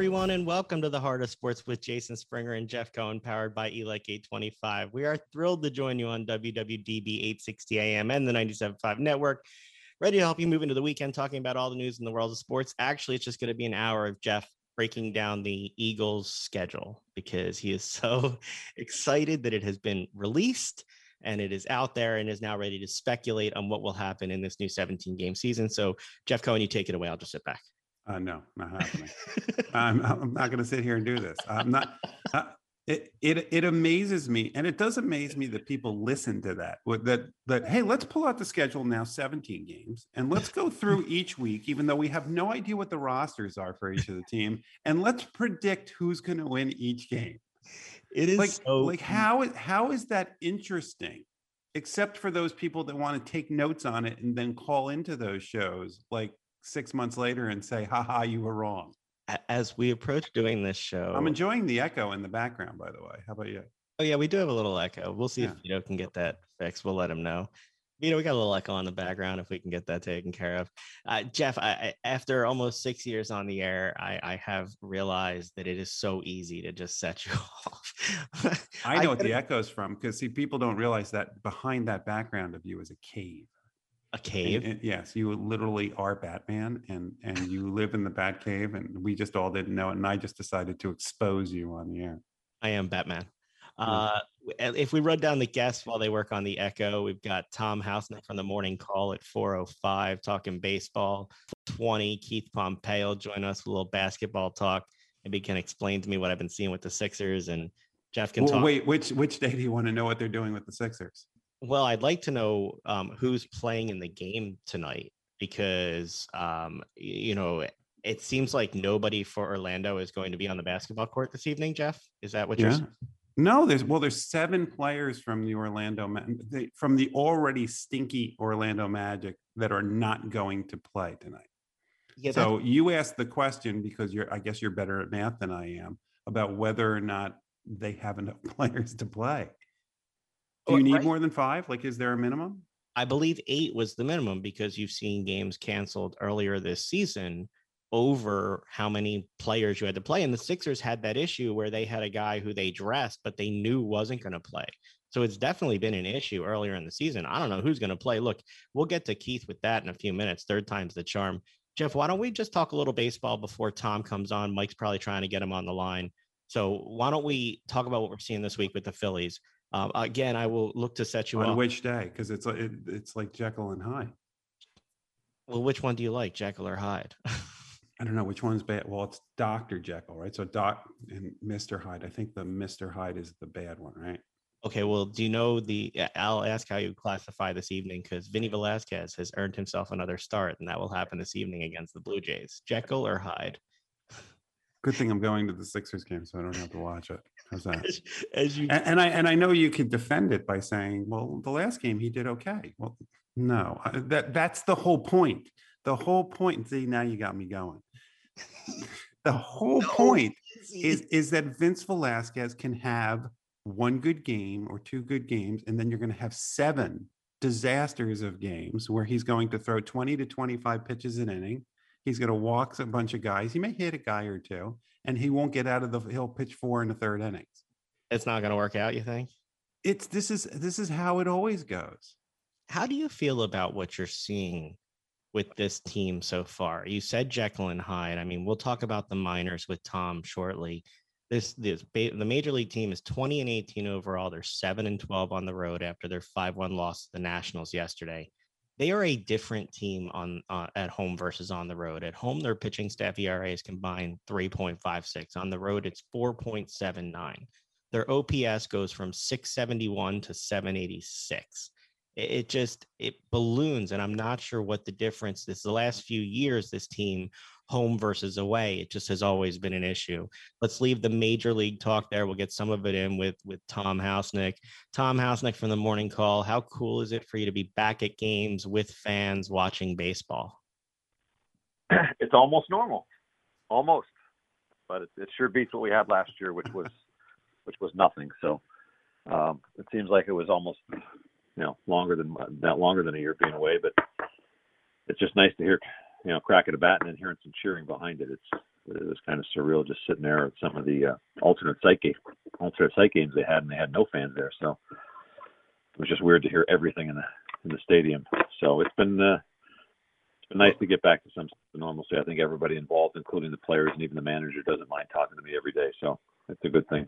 everyone, and welcome to the Heart of Sports with Jason Springer and Jeff Cohen, powered by ELEC 825. We are thrilled to join you on WWDB 860 AM and the 97.5 network, ready to help you move into the weekend talking about all the news in the world of sports. Actually, it's just going to be an hour of Jeff breaking down the Eagles' schedule because he is so excited that it has been released and it is out there and is now ready to speculate on what will happen in this new 17 game season. So, Jeff Cohen, you take it away. I'll just sit back. Uh, no, not happening. I'm, I'm not going to sit here and do this. I'm not. Uh, it, it it amazes me, and it does amaze me that people listen to that. That that hey, let's pull out the schedule now, 17 games, and let's go through each week, even though we have no idea what the rosters are for each of the team, and let's predict who's going to win each game. It is like so like how is how is that interesting? Except for those people that want to take notes on it and then call into those shows, like six months later and say, haha, you were wrong. as we approach doing this show. I'm enjoying the echo in the background, by the way. How about you? Oh yeah, we do have a little echo. We'll see Yeah. if Vito can get that fixed. We'll let him know. Vito, we got a little echo on the background if we can get that taken care of. Uh, Jeff, I, I, after almost six years on the air, I, I have realized that it is so easy to just set you off. I know what the echo's from because see, people don't realize that behind that background of you is a cave. A cave. and yes, you literally are Batman, and and you live in the Bat Cave, and we just all didn't know it, and I just decided to expose you on the air. I am Batman. Uh, if we run down the guests while they work on the Echo, we've got Tom Housenick from the morning call at 405 talking baseball. 20, Keith Pompey join us with a little basketball talk. Maybe he can explain to me what I've been seeing with the Sixers and Jeff can Well, talk. wait, which which day do you want to know what they're doing with the Sixers? Well, I'd like to know um, who's playing in the game tonight because, um, you know, it seems like nobody for Orlando is going to be on the basketball court this evening, Jeff. Is that what you're Yeah. saying? No, there's well, there's seven players from the Orlando from the already stinky Orlando Magic that are not going to play tonight. Yeah, So you asked the question because you're, I guess you're better at math than I am about whether or not they have enough players to play. Do you need right. more than five? Like, is there a minimum? I believe eight was the minimum because you've seen games canceled earlier this season over how many players you had to play. And the Sixers had that issue where they had a guy who they dressed, but they knew wasn't going to play. So it's definitely been an issue earlier in the season. I don't know who's going to play. Look, we'll get to Keith with that in a few minutes. Third time's the charm. Jeff, why don't we just talk a little baseball before Tom comes on? Mike's probably trying to get him on the line. So why don't we talk about what we're seeing this week with the Phillies? Um, again, I will look to set you On up. which day? Because it's it, it's like Jekyll and Hyde. Well, which one do you like, Jekyll or Hyde? I don't know which one's bad. Well, it's Doctor Jekyll, right? So Doc and Mister Hyde. I think the Mister Hyde is the bad one, right? okay, well, do you know the? uh, I'll ask how you classify this evening because Vinny Velasquez has earned himself another start, and that will happen this evening against the Blue Jays. Jekyll or Hyde? Good thing I'm going to the Sixers game, so I don't have to watch it. How's that? As, as you, And, and I and I know you could defend it by saying, "Well, the last game he did okay." Well, no, that that's the whole point. The whole point. See, now you got me going. The whole No, point is is that Vince Velasquez can have one good game or two good games, and then you're going to have seven disasters of games where he's going to throw 20 to 25 pitches an inning. He's going to walk a bunch of guys. He may hit a guy or two, and he won't get out of the. He'll pitch four in the third innings. it's not going to work out. You think? It's this is this is how it always goes. How do you feel about what you're seeing with this team so far? You said Jekyll and Hyde. I mean, we'll talk about the minors with Tom shortly. This this the major league team is 20 and 18 overall. They're 7 and 12 on the road after their 5-1 loss to the Nationals yesterday. They are a different team on uh, at home versus on the road. At home, their pitching staff ERA is combined 3.56. On the road, it's 4.79. Their OPS goes from 671 to 786 it, it just it balloons and i'm not sure what the difference is the last few years this team home versus away it just has always been an issue let's leave the major league talk there we'll get some of it in with with tom housenick tom housenick from the morning call how cool is it for you to be back at games with fans watching baseball it's almost normal, almost. But it, it sure beats what we had last year, which was which was nothing. So um, it seems like it was almost you know longer than not longer than a year being away. But it's just nice to hear you know crack at a bat and then hearing some cheering behind it. It's It was kind of surreal just sitting there at some of the uh, alternate site alternate site games they had, and they had no fans there. So it was just weird to hear everything in the in the stadium. So it's been uh, it's been nice to get back to some normalcy. I think everybody involved, including the players and even the manager, doesn't mind talking to me every day. So it's a good thing.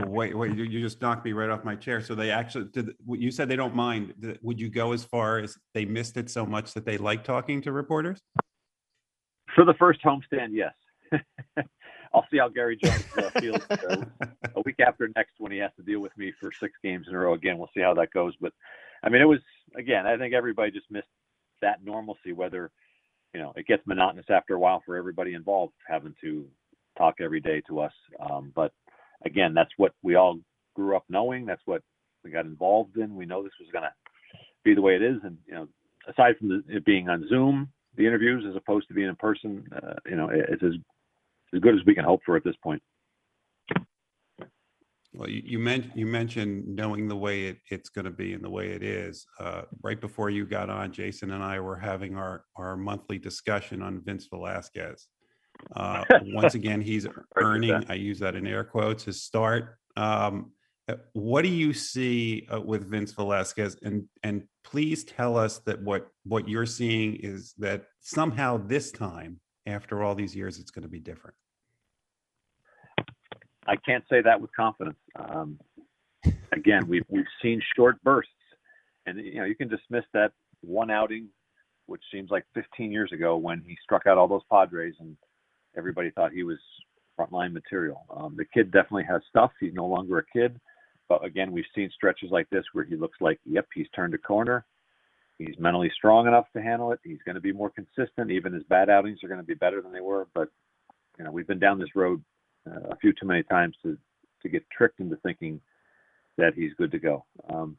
Wait, wait, you, you just knocked me right off my chair. So they actually did, you said they don't mind. Th- Would you go as far as they missed it so much that they like talking to reporters? For the first homestand, yes. I'll see how Gary Jones uh, feels uh, a week after next when he has to deal with me for six games in a row again. We'll see how that goes. But I mean, it was again. I think everybody just missed that normalcy. Whether you know it gets monotonous after a while for everybody involved having to talk every day to us. Um, but again, that's what we all grew up knowing. That's what we got involved in. We know this was going to be the way it is. And you know, aside from the, it being on Zoom, the interviews as opposed to being in person, uh, you know, it, it's as as good as we can hope for at this point. Well, you, you you mentioned knowing the way it, it's going to be and the way it is. Uh, right before you got on, Jason and I were having our, our monthly discussion on Vince Velasquez. Uh, once again, he's earning, I use that in air quotes, his start. Um, uh, what do you see uh, with Vince Velasquez? And, and please tell us that what, what you're seeing is that somehow this time, after all these years, it's going to be different. I can't say that with confidence. Um, again, we've we've seen short bursts, and you know you can dismiss that one outing, which seems like 15 years ago when he struck out all those Padres, and everybody thought he was frontline material. Um, the kid definitely has stuff. He's no longer a kid, but again, we've seen stretches like this where he looks like, yep, he's turned a corner. He's mentally strong enough to handle it. He's going to be more consistent. Even his bad outings are going to be better than they were. But you know, we've been down this road uh, a few too many times to to get tricked into thinking that he's good to go. Um,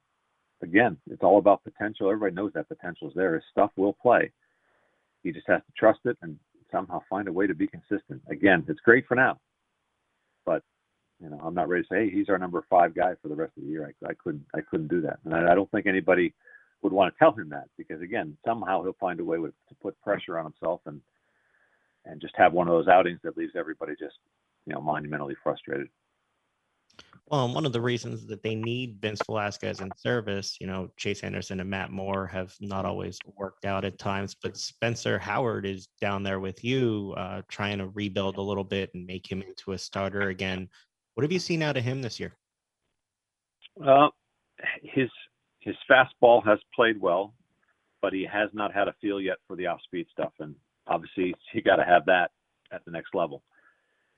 again, it's all about potential. Everybody knows that potential is there. His stuff will play. He just has to trust it and somehow find a way to be consistent. Again, it's great for now, but you know, I'm not ready to say, hey, he's our number five guy for the rest of the year. I, I couldn't, I couldn't do that, and I, I don't think anybody would want to tell him that because again, somehow he'll find a way with, to put pressure on himself and and just have one of those outings that leaves everybody just you know monumentally frustrated. Well, one of the reasons that they need Vince Velasquez in service, you know, Chase Anderson and Matt Moore have not always worked out at times, but Spencer Howard is down there with you, uh, trying to rebuild a little bit and make him into a starter again. What have you seen out of him this year? Uh, his his fastball has played well, but he has not had a feel yet for the off speed stuff, and obviously he got to have that at the next level.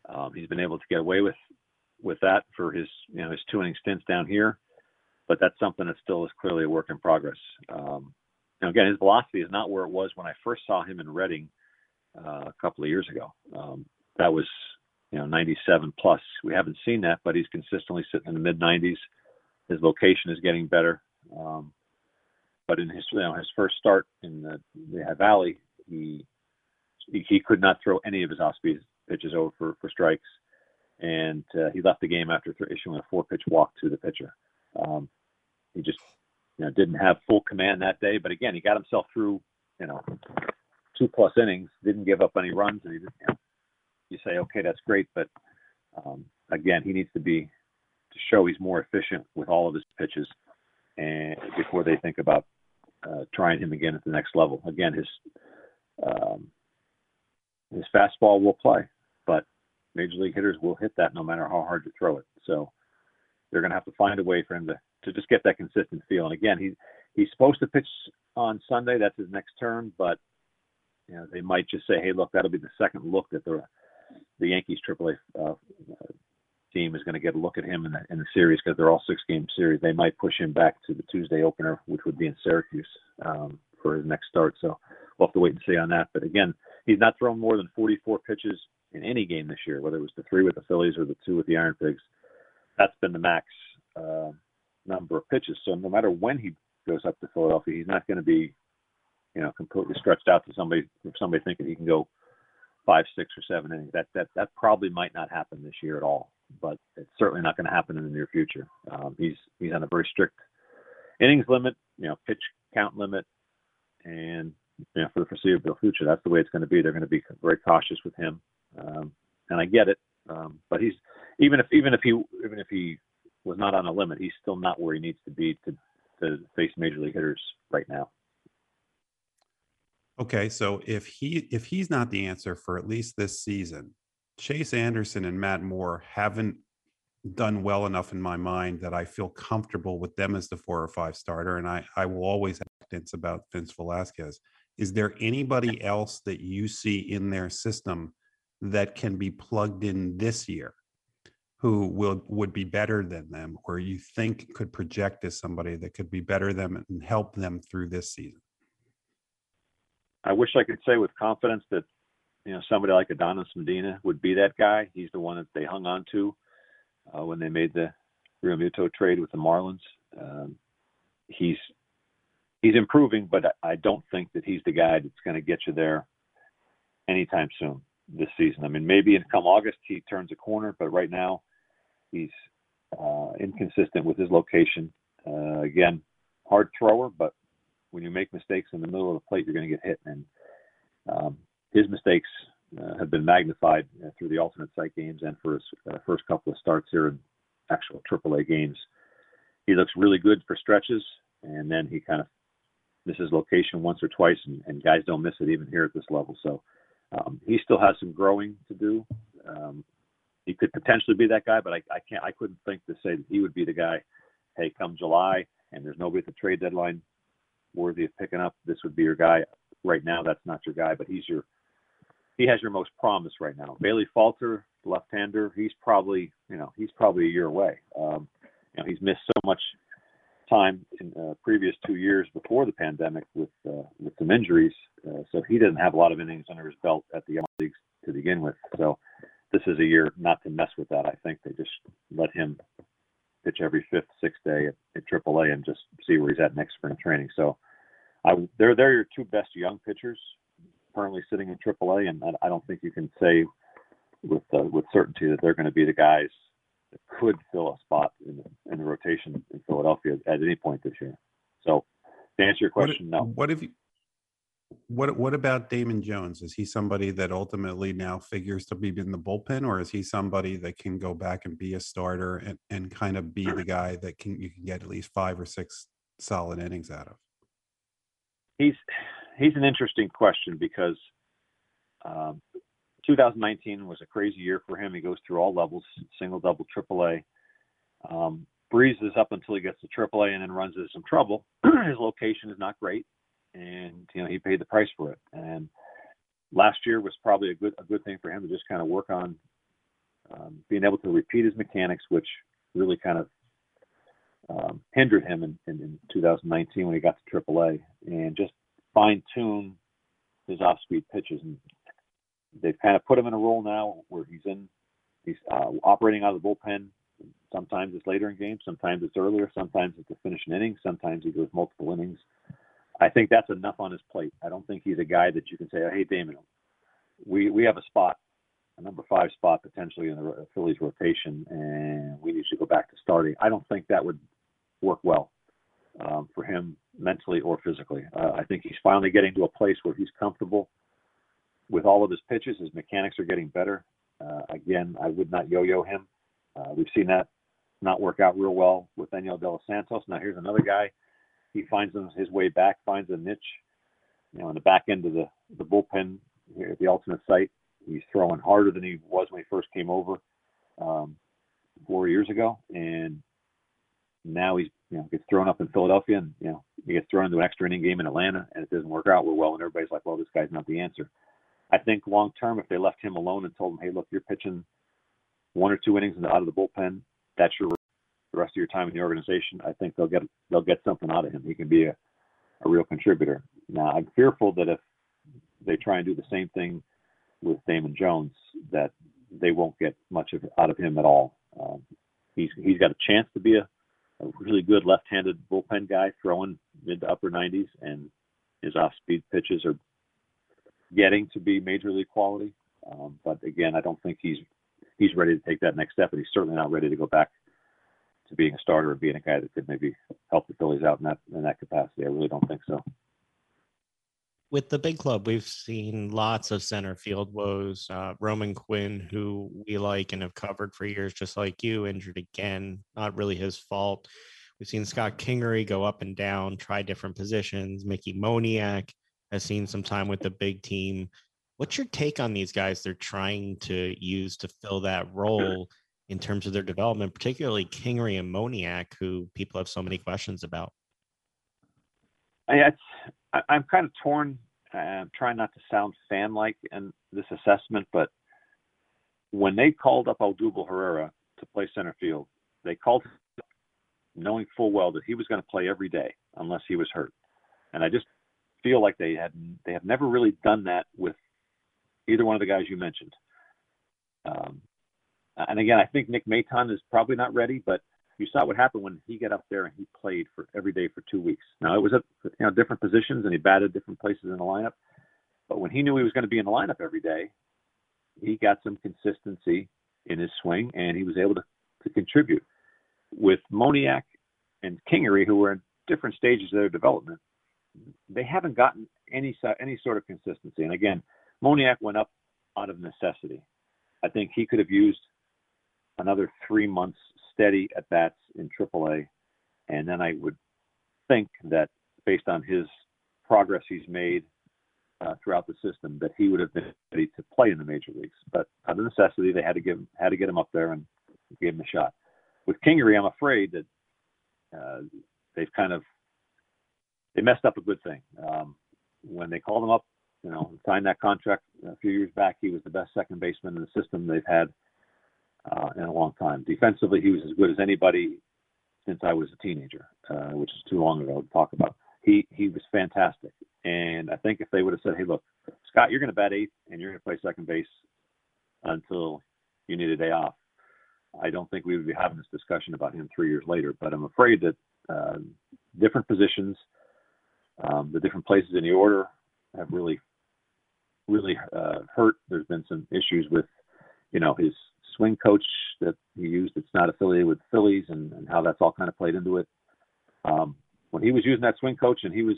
Um, he's been able to get away with with that for his you know his two inning stints down here, but that's something that still is clearly a work in progress. Um, now again, his velocity is not where it was when I first saw him in Reading uh, a couple of years ago. Um, that was you know 97 plus. We haven't seen that, but he's consistently sitting in the mid 90s. His location is getting better. Um, but in his you know his first start in the Lehigh Valley, he he could not throw any of his off speed pitches over for, for strikes and uh, he left the game after issuing a four pitch walk to the pitcher. Um, he just you know didn't have full command that day, but again, he got himself through you know two plus innings, didn't give up any runs, and he just, you, know, you say, okay, that's great, but um, again, he needs to be to show he's more efficient with all of his pitches, and before they think about uh, trying him again at the next level. Again, his um, his fastball will play, but major league hitters will hit that no matter how hard you throw it. So they're going to have to find a way for him to, to just get that consistent feel. And again, he's he's supposed to pitch on Sunday. That's his next turn, but you know they might just say, hey, look, that'll be the second look that the the Yankees AAA uh, team is going to get a look at him in the in the series because they're all six game series. They might push him back to the Tuesday opener, which would be in Syracuse um, for his next start. So we'll have to wait and see on that. But again, he's not thrown more than 44 pitches in any game this year, whether it was the three with the Phillies or the two with the Iron Pigs. That's been the max uh, number of pitches. So no matter when he goes up to Philadelphia, he's not going to be, you know, completely stretched out to somebody somebody thinking he can go five, six, or seven innings. That that that probably might not happen this year at all. But it's certainly not going to happen in the near future. Um, he's he's on a very strict innings limit, you know, pitch count limit, and you know, for the foreseeable future. That's the way it's going to be. They're going to be very cautious with him, um, and I get it. Um, but he's even if even if he even if he was not on a limit, he's still not where he needs to be to to face major league hitters right now. Okay, so if he if he's not the answer for at least this season, Chase Anderson and Matt Moore haven't done well enough in my mind that I feel comfortable with them as the four or five starter. And I, I will always have hints about Vince Velasquez. Is there anybody else that you see in their system that can be plugged in this year who will would be better than them or you think could project as somebody that could be better than them and help them through this season? I wish I could say with confidence that you know somebody like Adonis Medina would be that guy. He's the one that they hung on to uh, when they made the Realmuto trade with the Marlins. Um, he's he's improving, but I don't think that he's the guy that's going to get you there anytime soon this season. I mean, maybe in come August he turns a corner, but right now he's uh, inconsistent with his location. Uh, again, hard thrower, but when you make mistakes in the middle of the plate, you're going to get hit. And um, his mistakes uh, have been magnified uh, through the alternate site games and for his uh, first couple of starts here in actual AAA games. He looks really good for stretches, and then he kind of misses location once or twice, and, and guys don't miss it even here at this level. So um, he still has some growing to do. Um, he could potentially be that guy, but I, I can't. I couldn't think to say that he would be the guy. Hey, come July, and there's nobody at the trade deadline worthy of picking up. This would be your guy. Right now, that's not your guy, but he's your he has your most promise right now. Bailey Falter, left-hander, he's probably you know he's probably a year away. Um, you know he's missed so much time in uh, previous two years before the pandemic with uh, with some injuries, uh, so he didn't have a lot of innings under his belt at the leagues to begin with. So this is a year not to mess with that. I think they just let him pitch every fifth, sixth day at, at AAA and just see where he's at next spring training. So I, they're they're your two best young pitchers currently sitting in AAA, and I don't think you can say with uh, with certainty that they're going to be the guys could fill a spot in the, in the rotation in Philadelphia at any point this year. So, to answer your question, what, no. What if you? What what about Damon Jones? Is he somebody that ultimately now figures to be in the bullpen, or is he somebody that can go back and be a starter and, and kind of be the guy that can you can get at least five or six solid innings out of? He's he's an interesting question because um, 2019 was a crazy year for him. He goes through all levels, single, double, triple A. Um, breezes up until he gets to triple A and then runs into some trouble. His location is not great, and you know he paid the price for it. And last year was probably a good a good thing for him to just kind of work on um, being able to repeat his mechanics, which really kind of um, hindered him in, in, in 2019 when he got to AAA, and just fine tune his off speed pitches. And they've kind of put him in a role now where he's in, he's uh, operating out of the bullpen. Sometimes it's later in games, sometimes it's earlier, sometimes it's to finish an inning, sometimes he goes multiple innings. I think that's enough on his plate. I don't think he's a guy that you can say, oh, "Hey, Damon, we we have a spot, a number five spot potentially in the Phillies rotation, and we need to go back to starting." I don't think that would work well um, for him mentally or physically. Uh, I think he's finally getting to a place where he's comfortable with all of his pitches. His mechanics are getting better. Uh, again, I would not yo-yo him. Uh, we've seen that not work out real well with Enyel De Los Santos. Now here's another guy. He finds his way back, finds a niche. You know, in the back end of the the bullpen here at the alternate site, he's throwing harder than he was when he first came over um, four years ago, and now he's you know gets thrown up in Philadelphia, and you know he gets thrown into an extra inning game in Atlanta, and it doesn't work out real well, and everybody's like, well, this guy's not the answer. I think long term, if they left him alone and told him, hey, look, you're pitching one or two innings out of the bullpen, that's your the rest of your time in the organization. I think they'll get they'll get something out of him. He can be a, a real contributor. Now, I'm fearful that if they try and do the same thing with Damon Jones, that they won't get much of out of him at all. Um, he's he's got a chance to be a a really good left-handed bullpen guy throwing mid to upper 90s, and his off-speed pitches are getting to be major league quality. Um, but again, I don't think he's he's ready to take that next step, and he's certainly not ready to go back to being a starter and being a guy that could maybe help the Phillies out in that in that capacity. I really don't think so. with the big club, we've seen lots of center field woes. Uh, Roman Quinn, who we like and have covered for years, just like you, injured again. Not really his fault. We've seen Scott Kingery go up and down, try different positions. Mickey Moniak has seen some time with the big team. What's your take on these guys they're trying to use to fill that role in terms of their development, particularly Kingery and Moniak, who people have so many questions about? I, I'm kind of torn. I'm trying not to sound fan-like in this assessment, but when they called up Odubel Herrera to play center field, they called knowing full well that he was going to play every day unless he was hurt. And I just feel like they had they have never really done that with either one of the guys you mentioned. Um, and again, I think Nick Maton is probably not ready, but you saw what happened when he got up there and he played for every day for two weeks. Now it was at you know different positions and he batted different places in the lineup, but when he knew he was going to be in the lineup every day, he got some consistency in his swing and he was able to, to contribute. With Moniak and Kingery, who were in different stages of their development, they haven't gotten any any sort of consistency. And again, Moniak went up out of necessity. I think he could have used another three months steady at bats in AAA, and then I would think that based on his progress he's made uh, throughout the system, that he would have been ready to play in the major leagues. But out of necessity, they had to give had to get him up there and give him a shot. With Kingery, I'm afraid that uh, they've kind of they messed up a good thing. Um, when they called him up, you know, signed that contract a few years back, he was the best second baseman in the system they've had uh, in a long time. Defensively, he was as good as anybody since I was a teenager, uh, which is too long ago to talk about. He he was fantastic, and I think if they would have said, "Hey, look, Scott, you're going to bat eighth and you're going to play second base until you need a day off," I don't think we would be having this discussion about him three years later. But I'm afraid that uh, different positions, um, the different places in the order, have really really uh, hurt. There's been some issues with, you know, his swing coach that he used that's not affiliated with Phillies and, and how that's all kind of played into it. Um, when he was using that swing coach and he was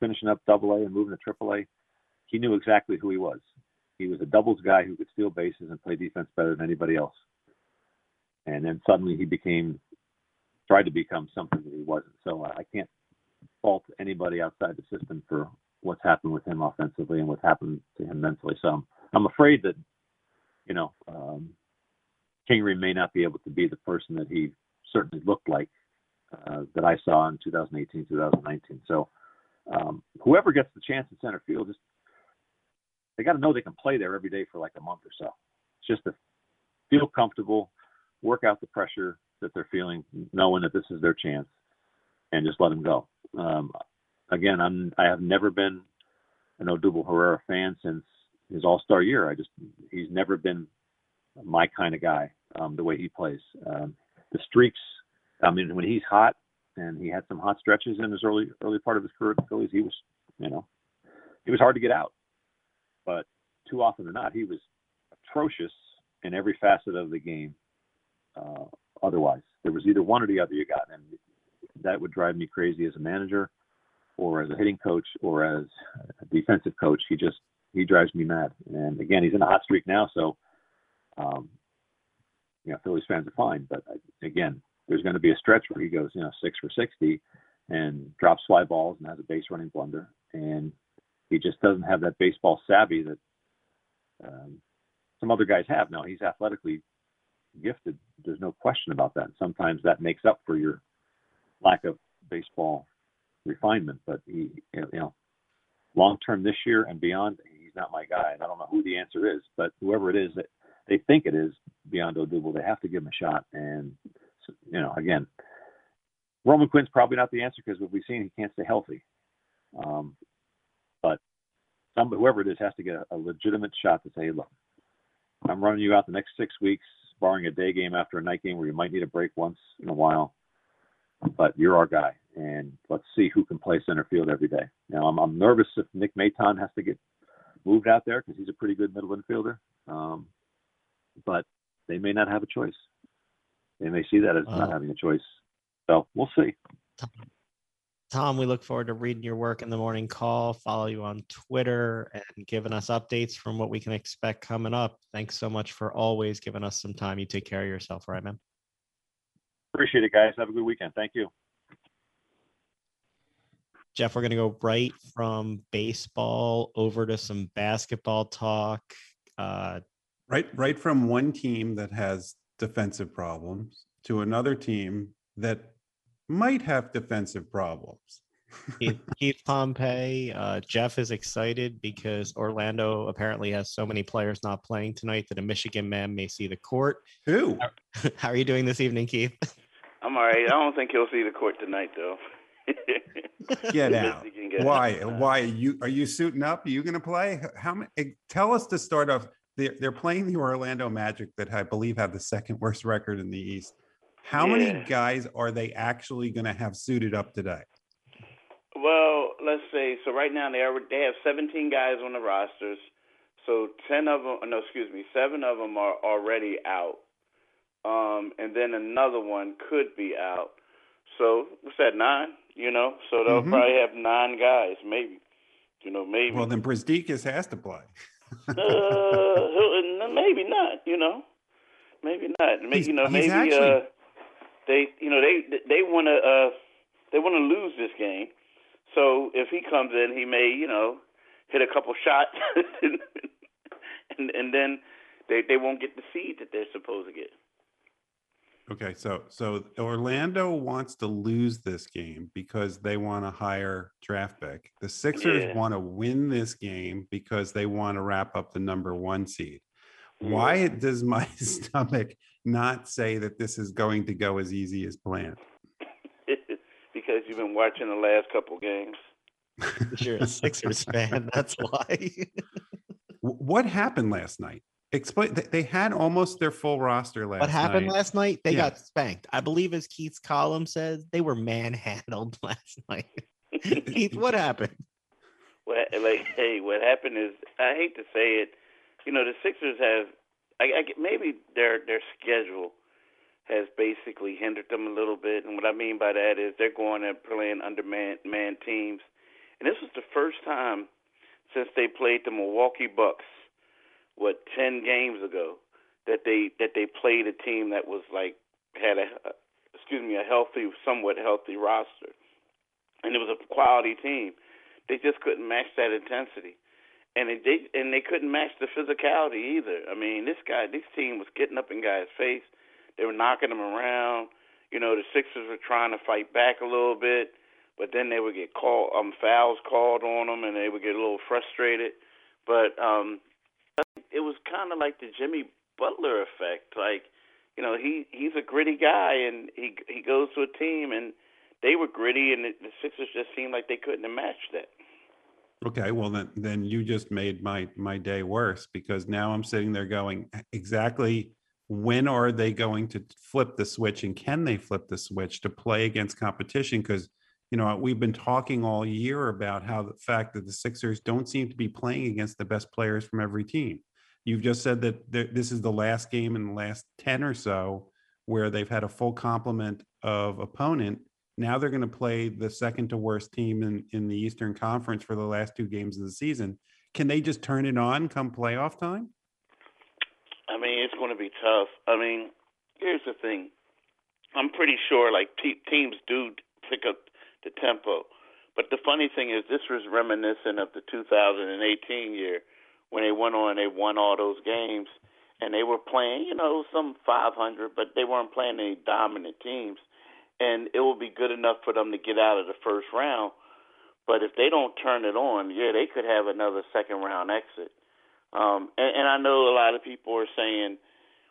finishing up double A and moving to triple A, he knew exactly who he was. He was a doubles guy who could steal bases and play defense better than anybody else. And then suddenly he became, tried to become something that he wasn't. So I can't fault anybody outside the system for what's happened with him offensively and what's happened to him mentally. So I'm, I'm afraid that, you know, um, Kingery may not be able to be the person that he certainly looked like uh, that I saw in 2018, 2019. So um, whoever gets the chance in center field, just they got to know they can play there every day for like a month or so. Just to feel comfortable, work out the pressure that they're feeling, knowing that this is their chance, and just let them go. Um, again, I'm I have never been an Odubel Herrera fan since his All Star year. I just he's never been my kind of guy um, the way he plays. Um, the streaks, I mean, when he's hot, and he had some hot stretches in his early early part of his career at the Phillies, he was, you know, he was hard to get out. But too often than not, he was atrocious in every facet of the game. Uh, otherwise, there was either one or the other you got, and that would drive me crazy as a manager, or as a hitting coach, or as a defensive coach. He just he drives me mad. And again, he's in a hot streak now, so um, you know, Phillies fans are fine. But again, there's going to be a stretch where he goes, you know, six for 60 and drops fly balls and has a base running blunder. And he just doesn't have that baseball savvy that um, some other guys have. Now, he's athletically gifted. There's no question about that. Sometimes that makes up for your lack of baseball refinement. But he, you know, long term this year and beyond, he's not my guy. And I don't know who the answer is, but whoever it is, that they think it is beyond Odubel. They have to give him a shot. And you know, again, Roman Quinn's probably not the answer because what we've seen, he can't stay healthy. Um, but some whoever it is has to get a, a legitimate shot to say, look, I'm running you out the next six weeks, barring a day game after a night game where you might need a break once in a while. But you're our guy, and let's see who can play center field every day. Now, I'm, I'm nervous if Nick Maton has to get moved out there because he's a pretty good middle infielder. Um, but they may not have a choice. They may see that as not having a choice. So we'll see. Tom, we look forward to reading your work in the morning call. Follow you on Twitter and giving us updates from what we can expect coming up. Thanks so much for always giving us some time. You take care of yourself, all right, man? Appreciate it, guys. Have a good weekend. Thank you. Jeff, we're going to go right from baseball over to some basketball talk. Uh, right, right from one team that has defensive problems to another team that might have defensive problems. Keith, Keith Pompey, uh, Jeff is excited because Orlando apparently has so many players not playing tonight that a Michigan man may see the court. Who? How, how are you doing this evening, Keith? I'm all right. I don't think he'll see the court tonight, though. Get out. Why? Why are you are you suiting up? Are you going to play? How many? Eh, tell us to start off. They're, they're playing the Orlando Magic that I believe have the second worst record in the East. How yeah. many guys are they actually going to have suited up today? Well, let's say so. Right now they are they have 17 guys on the rosters. So 10 of them, no, excuse me, seven of them are already out, um, and then another one could be out. So what's that? Nine, you know. So they'll mm-hmm. probably have nine guys, maybe. You know, maybe. Well, then Brazdeikis has to play. uh, maybe not. You know, maybe not. Maybe, you know, maybe. Actually, uh, they you know they they want to uh they want to lose this game. So if he comes in, he may you know hit a couple shots, and and then they they won't get the seed that they're supposed to get. Okay, so so Orlando wants to lose this game because they want a higher draft pick. The Sixers yeah. want to win this game because they want to wrap up the number one seed. Why does my stomach not say that this is going to go as easy as planned? Because you've been watching the last couple games. You're a Sixers fan. That's why. what happened last night? Explain. They had almost their full roster last. What happened night. last night? They yeah. got spanked. I believe, as Keith's column says, they were manhandled last night. Keith, what happened? Well, like, hey, what happened is I hate to say it. You know, the Sixers have I, I maybe their their schedule has basically hindered them a little bit, and what I mean by that is they're going and playing under man man teams, and this was the first time since they played the Milwaukee Bucks, what ten games ago, that they that they played a team that was like had a excuse me a healthy, somewhat healthy roster, and it was a quality team. They just couldn't match that intensity and it, they and they couldn't match the physicality either. I mean, this guy, this team was getting up in guys' face. They were knocking them around. You know, the Sixers were trying to fight back a little bit, but then they would get called um fouls called on them, and they would get a little frustrated. But um, it was kind of like the Jimmy Butler effect. Like, you know, he he's a gritty guy, and he he goes to a team, and they were gritty, and the, the Sixers just seemed like they couldn't match that. Okay, well then then you just made my my day worse because now I'm sitting there going exactly when are they going to flip the switch and can they flip the switch to play against competition because you know we've been talking all year about how the fact that the Sixers don't seem to be playing against the best players from every team. You've just said that this is the last game in the last 10 or so where they've had a full complement of opponent now they're going to play the second to worst team in, in the Eastern Conference for the last two games of the season. Can they just turn it on come playoff time? I mean, it's going to be tough. I mean, here's the thing. I'm pretty sure like te- teams do pick up the tempo. But the funny thing is, this was reminiscent of the 2018 year when they went on, and they won all those games, and they were playing, you know, some 500, but they weren't playing any dominant teams and it will be good enough for them to get out of the first round. But if they don't turn it on, yeah, they could have another second round exit. Um, and, and I know a lot of people are saying,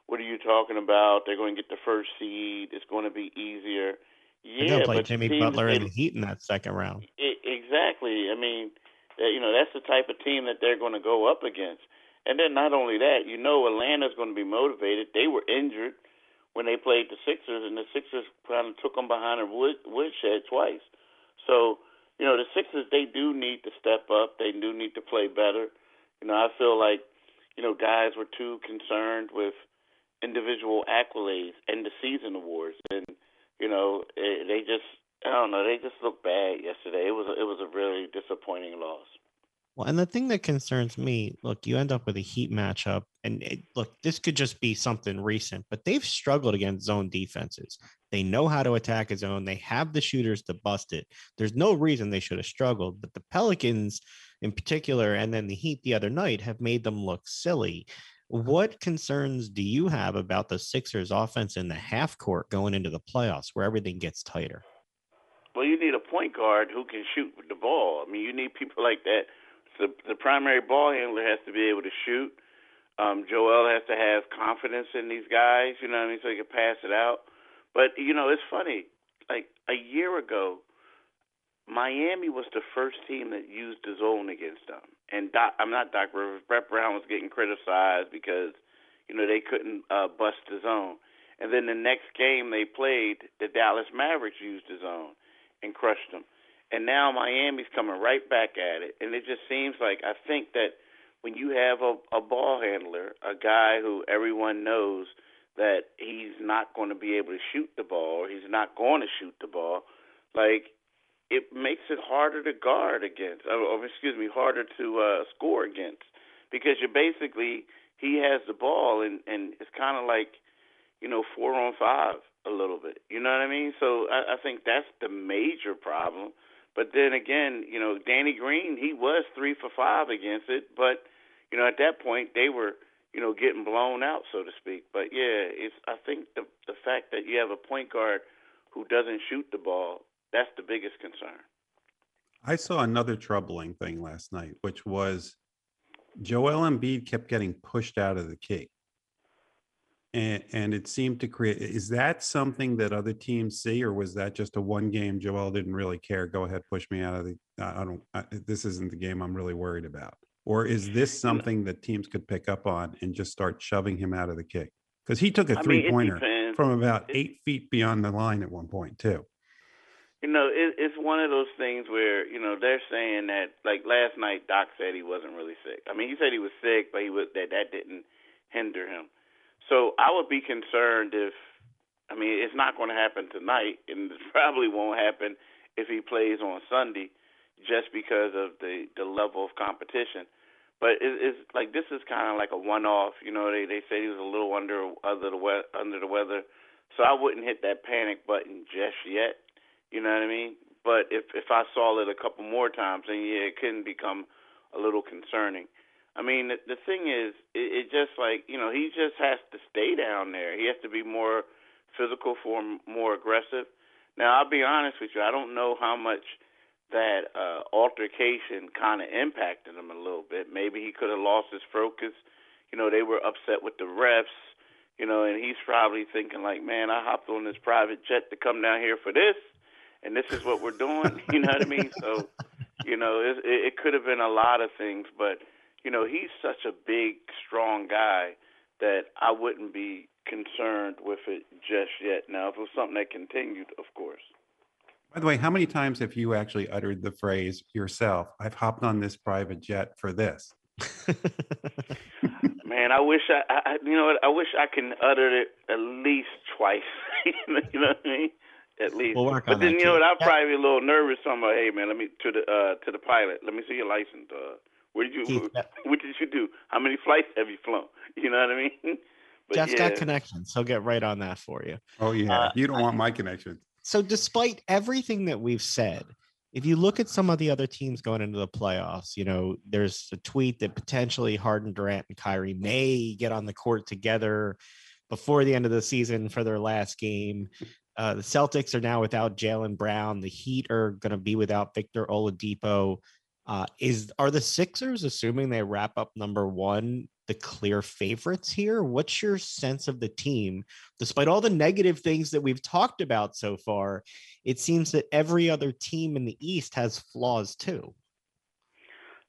"What are you talking about? They're going to get the first seed. It's going to be easier." Yeah, play but Jimmy Butler and Heat in that second round. It, exactly. I mean, you know, that's the type of team that they're going to go up against. And then not only that, you know, Atlanta's going to be motivated. They were injured when they played the Sixers, and the Sixers kind of took them behind a wood, woodshed twice. So, you know, the Sixers they do need to step up. They do need to play better. You know, I feel like, you know, guys were too concerned with individual accolades and the season awards, and you know, it, eh, they just I don't know. They just looked bad yesterday. It was a, it was a really disappointing loss. Well, and the thing that concerns me, look, you end up with a Heat matchup, and it, look, this could just be something recent, but they've struggled against zone defenses. They know how to attack a zone. They have the shooters to bust it. There's no reason they should have struggled, but the Pelicans, in particular, and then the Heat the other night have made them look silly. What concerns do you have about the Sixers offense in the half court going into the playoffs where everything gets tighter? Well, you need a point guard who can shoot the ball. I mean, you need people like that. The the primary ball handler has to be able to shoot. Um, Joel has to have confidence in these guys, you know what I mean, so he can pass it out. But you know, it's funny. Like a year ago, Miami was the first team that used the zone against them. And Doc, I'm not Doc Rivers. Brett Brown was getting criticized because you know they couldn't uh, bust the zone. And then the next game they played, the Dallas Mavericks used the zone and crushed them. And now Miami's coming right back at it. And it just seems like I think that when you have a, a ball handler, a guy who everyone knows that he's not going to be able to shoot the ball, he's not going to shoot the ball, like it makes it harder to guard against, or, or excuse me, harder to uh, score against, because you're basically he has the ball and and it's kind of like, you know, four on five a little bit. You know what I mean? So I, I think that's the major problem. But then again, you know, Danny Green, he was three for five against it, but you know, at that point they were, you know, getting blown out, so to speak. But yeah, it's I think the the fact that you have a point guard who doesn't shoot the ball that's the biggest concern. I saw another troubling thing last night, which was Joel Embiid kept getting pushed out of the key. And, and it seemed to create is that something that other teams see or was that just a one game joel didn't really care go ahead push me out of the i don't I, this isn't the game i'm really worried about. Or is this something that teams could pick up on and just start shoving him out of the kick because he took a three pointer from about eight feet beyond the line at one point too you know, it, it's one of those things where you know they're saying that like last night, Doc said he wasn't really sick. I mean, he said he was sick, but he was that that didn't hinder him. So I would be concerned if, I mean, it's not going to happen tonight, and it probably won't happen if he plays on Sunday, just because of the the level of competition. But it, it's like this is kind of like a one-off. You know, they they said he was a little under under the we- under the weather, so I wouldn't hit that panic button just yet you know what I mean? But if if I saw it a couple more times, then yeah, it can become a little concerning. I mean, the, the thing is, it, it just like you know, he just has to stay down there. He has to be more physical, for more aggressive. Now, I'll be honest with you. I don't know how much that uh, altercation kind of impacted him a little bit. Maybe he could have lost his focus. You know, they were upset with the refs. You know, and he's probably thinking like, man, I hopped on this private jet to come down here for this and this is what we're doing. You know what I mean? So, you know, it, it could have been a lot of things, but you know, he's such a big, strong guy that I wouldn't be concerned with it just yet. Now, if it was something that continued, of course. By the way, how many times have you actually uttered the phrase yourself? I've hopped on this private jet for this. Man, I wish I, I, you know, what I wish I can utter it at least twice. you know what I mean? At least. We'll work but on then that you know what? I'm probably be a little nervous. Talking about, hey man, let me to the uh to the pilot. Let me see your license. Uh, where did you? Keith, what did you do? How many flights have you flown? You know what I mean? But Jeff's yeah. got connections. He'll get right on that for you. Oh yeah, Uh, you don't want my connection. So, despite everything that we've said, if you look at some of the other teams going into the playoffs, you know, there's a tweet that potentially Harden, Durant, and Kyrie may get on the court together before the end of the season for their last game. Uh, the Celtics are now without Jaylen Brown. The Heat are going to be without Victor Oladipo. Uh, is are the Sixers, assuming they wrap up number one, the clear favorites here? What's your sense of the team, despite all the negative things that we've talked about so far? It seems that every other team in the East has flaws too.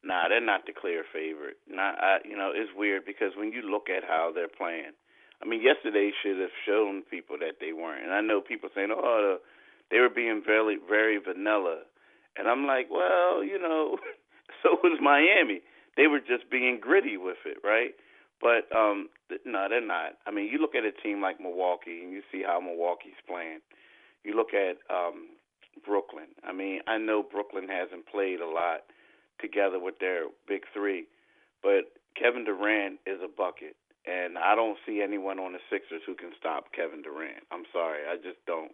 Nah, they're not the clear favorite. Not, I, you know, it's weird because when you look at how they're playing, I mean, yesterday should have shown people that they weren't. And I know people saying, "Oh, they were being very, very vanilla," and I'm like, well, you know, so was Miami. They were just being gritty with it, right? But um th- no, they're not. I mean, you look at a team like Milwaukee and you see how Milwaukee's playing. You look at um Brooklyn. I mean, I know Brooklyn hasn't played a lot together with their big three, but Kevin Durant is a bucket, and I don't see anyone on the Sixers who can stop Kevin Durant. I'm sorry, I just don't.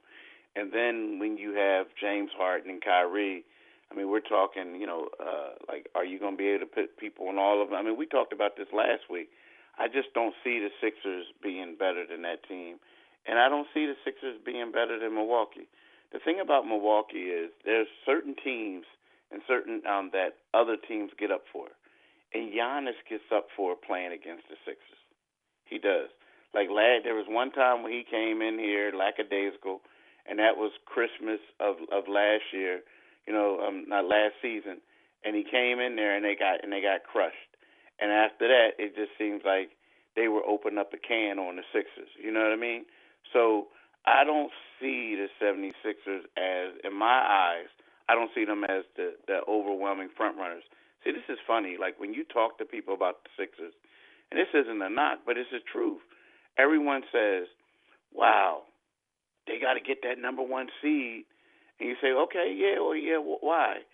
And then when you have James Harden and Kyrie, I mean, we're talking, you know, uh, like, are you going to be able to put people on all of them? I mean, we talked about this last week. I just don't see the Sixers being better than that team, and I don't see the Sixers being better than Milwaukee. The thing about Milwaukee is there's certain teams and certain um, that other teams get up for, and Giannis gets up for playing against the Sixers. He does. Like lad, there was one time when he came in here lackadaisical, and that was Christmas of of last year. You know, um, not last season, and he came in there and they got and they got crushed. And after that, it just seems like they were opening up a can on the Sixers. You know what I mean? So I don't see the 76ers as, in my eyes, I don't see them as the, the overwhelming front runners. See, this is funny. Like when you talk to people about the Sixers, and this isn't a knock, but it's the truth. Everyone says, "Wow, they got to get that number one seed," and you say, "Okay, yeah, well, yeah, why?"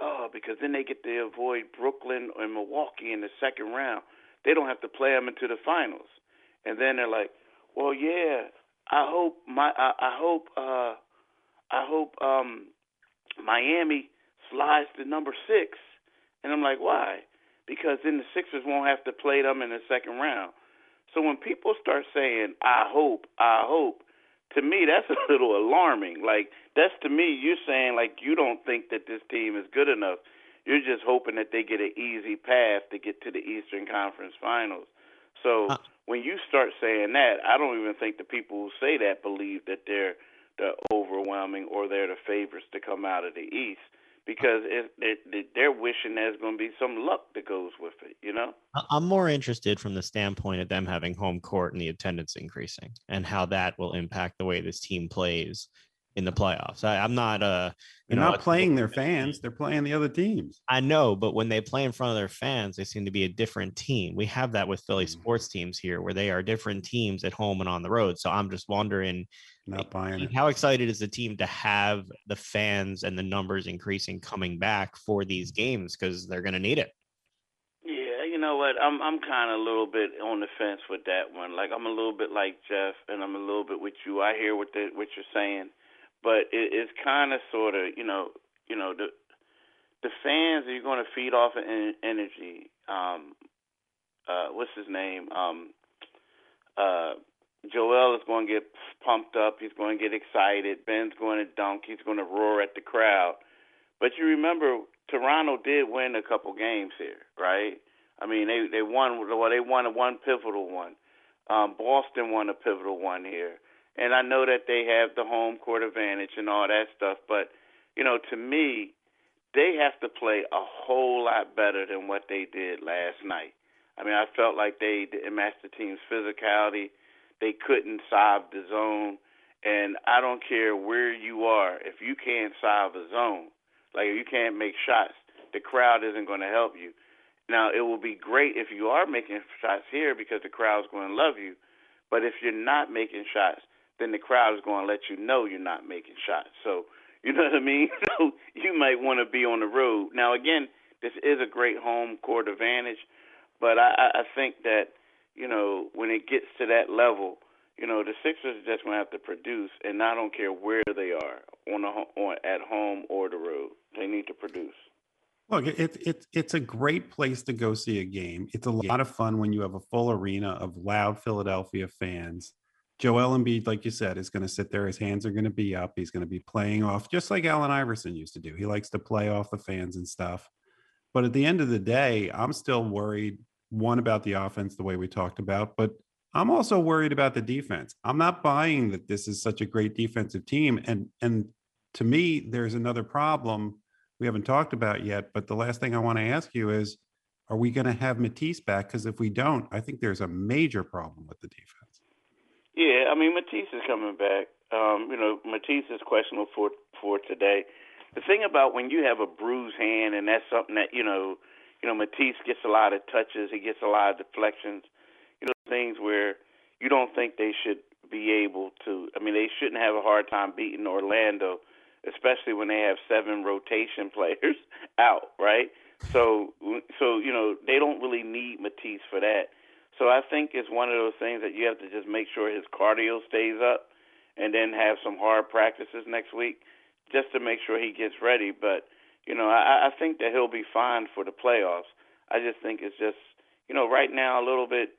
Oh, because then they get to avoid Brooklyn and Milwaukee in the second round. They don't have to play them into the finals. And then they're like, "Well, yeah, I hope my I, I hope uh I hope um Miami slides to number 6." And I'm like, "Why?" Because then the Sixers won't have to play them in the second round. So when people start saying, "I hope, I hope," to me that's a little alarming. Like that's to me you're saying like you don't think that this team is good enough. You're just hoping that they get an easy path to get to the Eastern Conference Finals. So uh, when you start saying that, I don't even think the people who say that believe that they're the overwhelming or they're the favorites to come out of the East because it, they're wishing there's going to be some luck that goes with it, you know? I'm more interested from the standpoint of them having home court and the attendance increasing and how that will impact the way this team plays in the playoffs. I, am not uh you They're know, not playing their fans, they're playing the other teams. I know, but when they play in front of their fans, they seem to be a different team. We have that with Philly mm-hmm. sports teams here where they are different teams at home and on the road. So I'm just wondering not buying it. How excited is the team to have the fans and the numbers increasing coming back for these games because they're going to need it? Yeah, you know what? I'm I'm kind of a little bit on the fence with that one. Like I'm a little bit like Jeff, and I'm a little bit with you. I hear what the, what you're saying but it, it's kind of sort of you know you know the the fans are going to feed off of energy. Um, uh, what's his name? Um, uh, Joel is going to get pumped up. He's going to get excited. Ben's going to dunk. He's going to roar at the crowd. But you remember, Toronto did win a couple games here, right? I mean, they they won. Well, they won one pivotal one. Um, Boston won a pivotal one here and I know that they have the home court advantage and all that stuff, but you know, to me, they have to play a whole lot better than what they did last night. I mean, I felt like they didn't match the team's physicality. They couldn't solve the zone, and I don't care where you are if you can't solve a zone, like if you can't make shots, the crowd isn't going to help you. Now, it will be great if you are making shots here because the crowd's going to love you, but if you're not making shots, then the crowd is going to let you know you're not making shots. So, you know what I mean? So you might want to be on the road. Now, again, this is a great home court advantage, but I, I think that you know when it gets to that level, you know the Sixers just going to have to produce, and I don't care where they are on a on at home or the road. They need to produce. Look, it's it's it's a great place to go see a game. It's a lot of fun when you have a full arena of loud Philadelphia fans Joel Embiid, like you said, is going to sit there. His hands are going to be up. He's going to be playing off just like Allen Iverson used to do. He likes to play off the fans and stuff. But at the end of the day, I'm still worried one about the offense, the way we talked about, but I'm also worried about the defense. I'm not buying that this is such a great defensive team. And and to me, there's another problem we haven't talked about yet. But the last thing I want to ask you is, are we going to have Matisse back? Because if we don't, I think there's a major problem with the defense. Yeah, I mean Matisse is coming back. Um, you know, Matisse is questionable for for today. The thing about when you have a bruised hand, and that's something that you know, you know, Matisse gets a lot of touches. He gets a lot of deflections. You know, things where you don't think they should be able to. I mean, they shouldn't have a hard time beating Orlando especially when they have seven rotation players out, right? So, so you know, they don't really need Matisse for that. So I think it's one of those things that you have to just make sure his cardio stays up, and then have some hard practices next week, just to make sure he gets ready. But you know, I, I think that he'll be fine for the playoffs. I just think it's just, you know, right now a little bit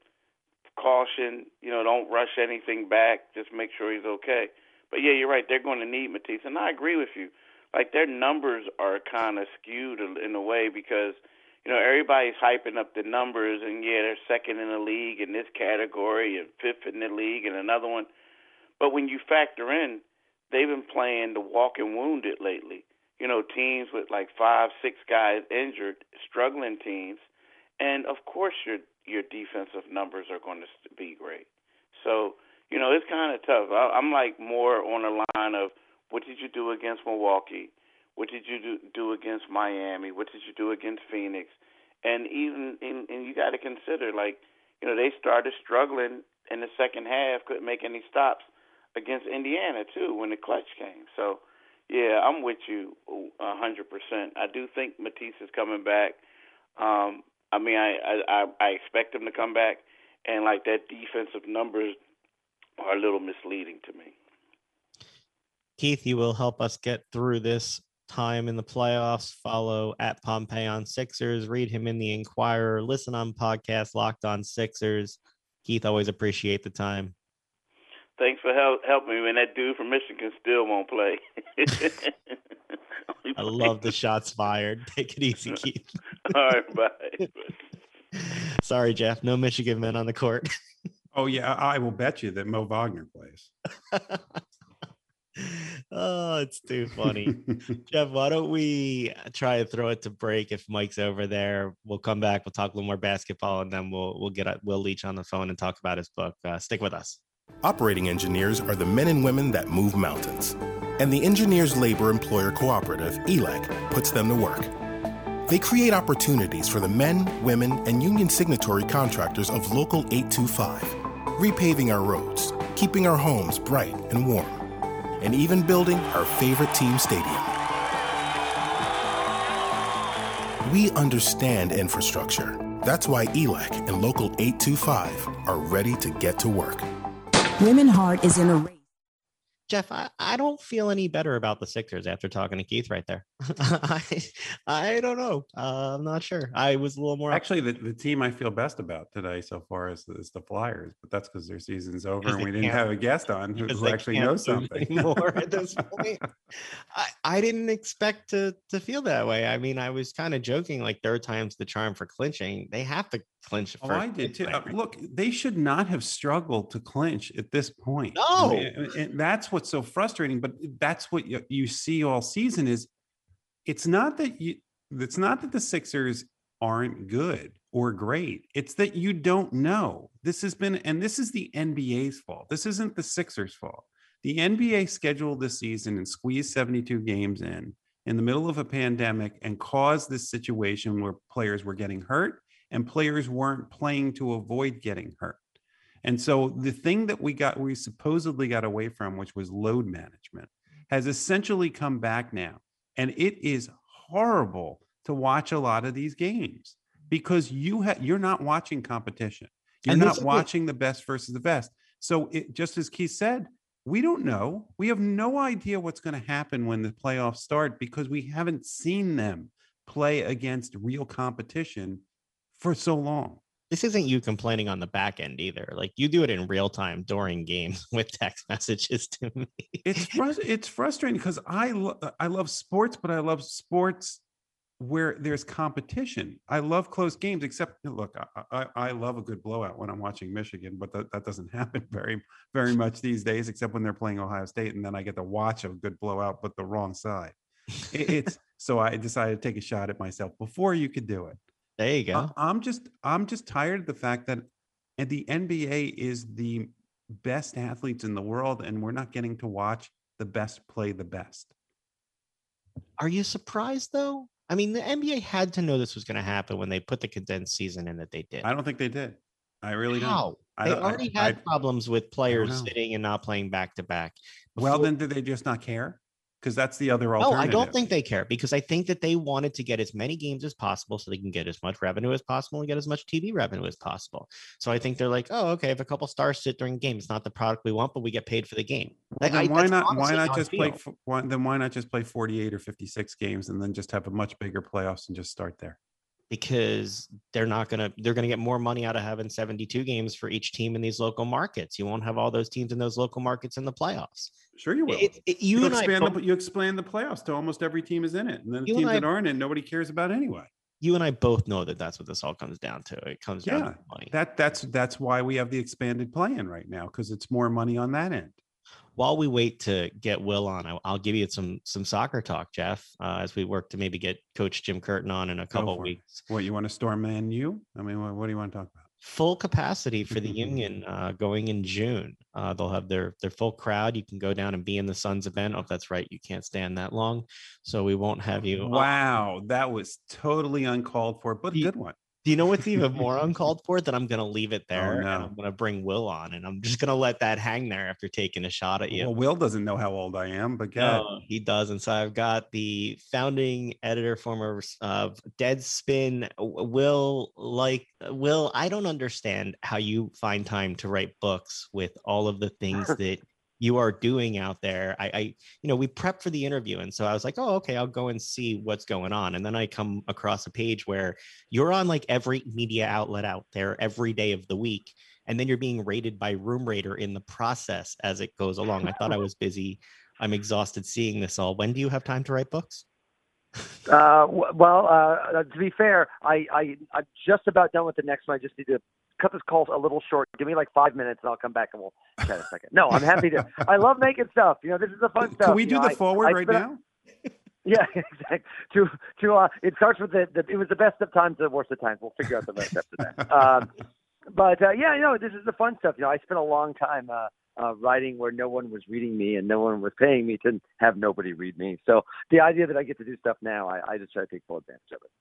caution. You know, don't rush anything back. Just make sure he's okay. But yeah, you're right. They're going to need Matisse, and I agree with you. Like their numbers are kind of skewed in a way because you know everybody's hyping up the numbers, and yeah, they're second in the league in this category and fifth in the league in another one. But when you factor in, they've been playing the walking wounded lately you know, teams with like five, six guys injured, struggling teams, and of course your your defensive numbers are going to be great. So you know, it's kind of tough. I, I'm like more on the line of what did you do against Milwaukee? What did you do, do against Miami? What did you do against Phoenix? And even and, and you got to consider like you know they started struggling in the second half, couldn't make any stops against Indiana too when the clutch came. So yeah, I'm with you a hundred percent. I do think Matisse is coming back. Um, I mean, I, I I expect him to come back, and like that defensive numbers are a little misleading to me. Keith, you will help us get through this time in the playoffs. Follow at Pompey on Sixers. Read him in the Inquirer. Listen on podcast Locked On Sixers. Keith, always appreciate the time thanks for help helping me. And that dude from Michigan still won't play. I love the shots fired. Take it easy, Keith. All right, bye. Sorry, Jeff. No Michigan men on the court. oh yeah, I will bet you that Mo Wagner plays. Oh, it's too funny. Jeff, why don't we try to throw it to break if Mike's over there? We'll come back, we'll talk a little more basketball, and then we'll we'll get Will Leitch on the phone and talk about his book. Uh, stick with us. Operating engineers are the men and women that move mountains. And the Engineers Labor Employer Cooperative, ELEC, puts them to work. They create opportunities for the men, women, and union signatory contractors of Local 825, repaving our roads, keeping our homes bright and warm, and even building our favorite team stadium. We understand infrastructure. That's why ELEC and Local 825 are ready to get to work. Women Heart is in a race. Jeff, I, I don't feel any better about the Sixers after talking to Keith right there. I I don't know. Uh, I'm not sure. I was a little more actually the, the team I feel best about today so far is, is the Flyers, but that's because their season's over and we didn't have a guest on who, actually knows something more at this point. I, I didn't expect to to feel that way. I mean, I was kind of joking, like third time's the charm for clinching. They have to clinch. Oh, I did too. Uh, look, they should not have struggled to clinch at this point. No, I mean, and that's what's so frustrating. But that's what you, you see all season is it's not that you it's not that the Sixers aren't good or great. It's that you don't know. This has been, and this is the NBA's fault. This isn't the Sixers' fault. The NBA scheduled this season and squeezed 72 games in in the middle of a pandemic and caused this situation where players were getting hurt and players weren't playing to avoid getting hurt. And so the thing that we got, we supposedly got away from, which was load management, has essentially come back now. And it is horrible to watch a lot of these games because you have you're not watching competition. You're not watching the best versus the best. So it just as Keith said, we don't know. We have no idea what's going to happen when the playoffs start because we haven't seen them play against real competition for so long. This isn't you complaining on the back end either. Like you do it in real time during games with text messages to me. It's it's frustrating because I lo- uh, I love sports, but I love sports where there's competition. I love close games, except look, I, I, I, love a good blowout when I'm watching Michigan, but that, that doesn't happen very, very much these days, except when they're playing Ohio State. And then I get to watch a good blowout, but the wrong side. It, it's so I decided to take a shot at myself before you could do it. There you go. I, I'm just I'm just tired of the fact that and the NBA is the best athletes in the world, and we're not getting to watch the best play the best. Are you surprised though? I mean, the NBA had to know this was going to happen when they put the condensed season in that they did. I don't think they did. I really How? don't. They don't, already I, had I, problems with players sitting and not playing back to back. Well, then did they just not care? Because that's the other alternative. No. I don't think they care because I think that they wanted to get as many games as possible so they can get as much revenue as possible and get as much TV revenue as possible. So I think they're like, oh, okay, if a couple stars sit during a game, it's not the product we want, but we get paid for the game. Well, Like, then I- why not? Why not just play? Why, then why not just play 48 or 56 games and then just have a much bigger playoffs and just start there? Because they're not going to they're going to get more money out of having 72 games for each team in these local markets you won't have all those teams in those local markets in the playoffs Sure, you will. It- it- you, you and I expand the you expand the playoffs to almost every team is in it, and then the teams that aren't in, nobody cares about anyway. you and I both know that that's what this all comes down to it comes down Yeah, to money That that's that's why we have the expanded plan right now because it's more money on that end. While we wait to get will on I, i'll give you some some soccer talk jeff uh, as we work to maybe get coach jim curtin on in a couple weeks What you want to storm man you? I mean, what, what do you want to talk about? full capacity for the union uh, going in June. Uh, they'll have their their full crowd. You can go down and be in the Suns event. Oh, if that's right, you can't stand that long, so we won't have you. Wow, that was totally uncalled for, but a good one. Do you know what's even more uncalled for? That I'm going to leave it oh, there and no. I'm going to bring Will on, and I'm just going to let that hang there after taking a shot at you. Well, Will doesn't know how old I am, but God, No, he doesn't. So I've got the founding editor, former of Deadspin, Will. Like uh, Will, I don't understand how you find time to write books with all of the things that you are doing out there. I, I, you know, we prep for the interview, and so I was like, oh, okay, I'll go and see what's going on. And then I come across a page where you're on like every media outlet out there every day of the week. And then you're being rated by Room Rater in the process as it goes along. I thought I was busy I'm exhausted seeing this all. When do you have time to write books? Uh, well, uh, uh, to be fair, I, I I'm just about done with the next one. I just need to cut this call a little short. Give me like five minutes, and I'll come back and we'll chat a second. No, I'm happy to. I love making stuff. You know, this is the fun stuff. can we you do know, the I- forward I right spent- now? Yeah, exactly. To to uh, it starts with the, the it was the best of times, the worst of times. We'll figure out the rest after that. Um, but uh, yeah, you know, this is the fun stuff. You know, I spent a long time uh, uh, writing where no one was reading me and no one was paying me to have nobody read me. So the idea that I get to do stuff now, I, I just try to take full advantage of it.